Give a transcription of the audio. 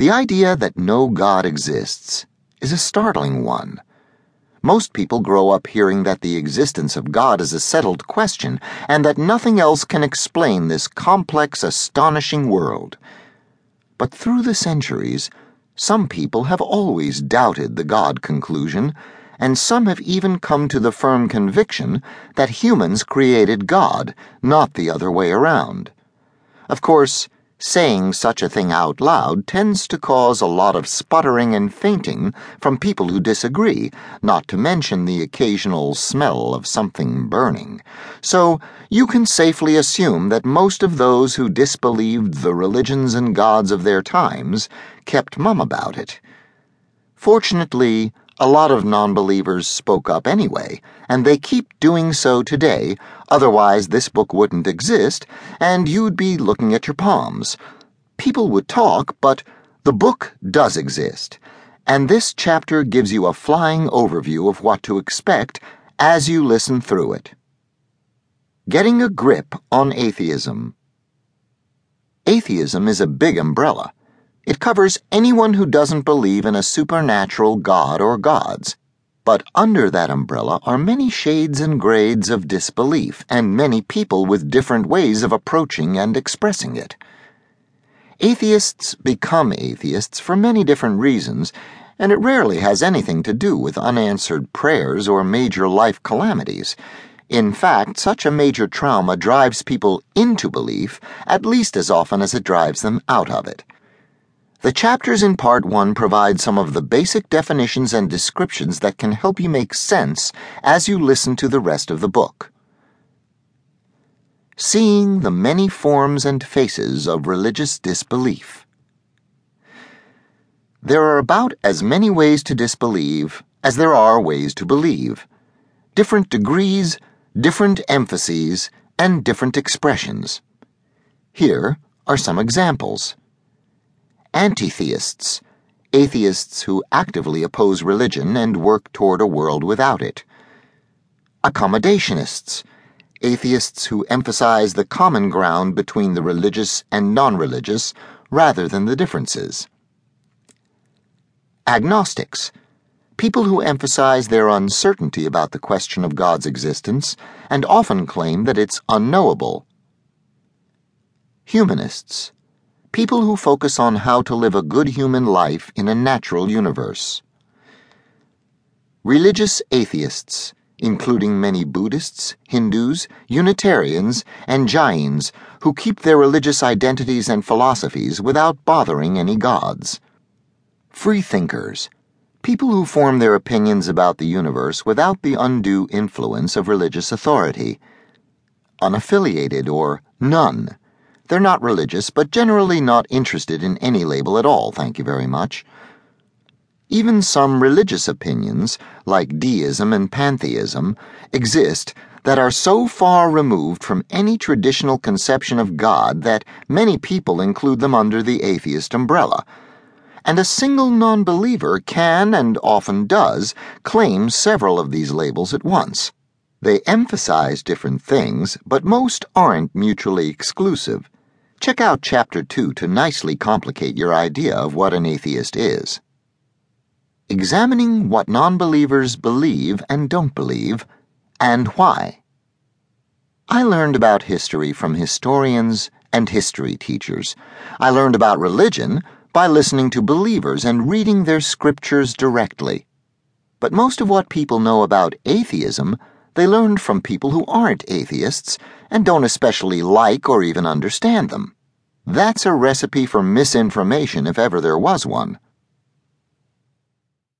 The idea that no God exists is a startling one. Most people grow up hearing that the existence of God is a settled question and that nothing else can explain this complex, astonishing world. But through the centuries, some people have always doubted the God conclusion, and some have even come to the firm conviction that humans created God, not the other way around. Of course, saying such a thing out loud tends to cause a lot of sputtering and fainting from people who disagree, not to mention the occasional smell of something burning. So you can safely assume that most of those who disbelieved the religions and gods of their times kept mum about it. Fortunately, a lot of non believers spoke up anyway, and they keep doing so today, otherwise, this book wouldn't exist, and you'd be looking at your palms. People would talk, but the book does exist, and this chapter gives you a flying overview of what to expect as you listen through it. Getting a grip on atheism. Atheism is a big umbrella. It covers anyone who doesn't believe in a supernatural God or gods. But under that umbrella are many shades and grades of disbelief, and many people with different ways of approaching and expressing it. Atheists become atheists for many different reasons, and it rarely has anything to do with unanswered prayers or major life calamities. In fact, such a major trauma drives people into belief at least as often as it drives them out of it. The chapters in Part 1 provide some of the basic definitions and descriptions that can help you make sense as you listen to the rest of the book. Seeing the many forms and faces of religious disbelief. There are about as many ways to disbelieve as there are ways to believe. Different degrees, different emphases, and different expressions. Here are some examples antitheists, atheists who actively oppose religion and work toward a world without it, accommodationists, atheists who emphasize the common ground between the religious and non religious rather than the differences, agnostics, people who emphasize their uncertainty about the question of God's existence and often claim that it's unknowable, humanists, people who focus on how to live a good human life in a natural universe. Religious atheists, including many Buddhists, Hindus, Unitarians, and Jains, who keep their religious identities and philosophies without bothering any gods. Freethinkers, people who form their opinions about the universe without the undue influence of religious authority. Unaffiliated or none they're not religious, but generally not interested in any label at all, thank you very much. Even some religious opinions, like deism and pantheism, exist that are so far removed from any traditional conception of God that many people include them under the atheist umbrella. And a single non believer can, and often does, claim several of these labels at once. They emphasize different things, but most aren't mutually exclusive. Check out Chapter 2 to nicely complicate your idea of what an atheist is. Examining what non believers believe and don't believe, and why. I learned about history from historians and history teachers. I learned about religion by listening to believers and reading their scriptures directly. But most of what people know about atheism they learned from people who aren't atheists and don't especially like or even understand them. That's a recipe for misinformation if ever there was one.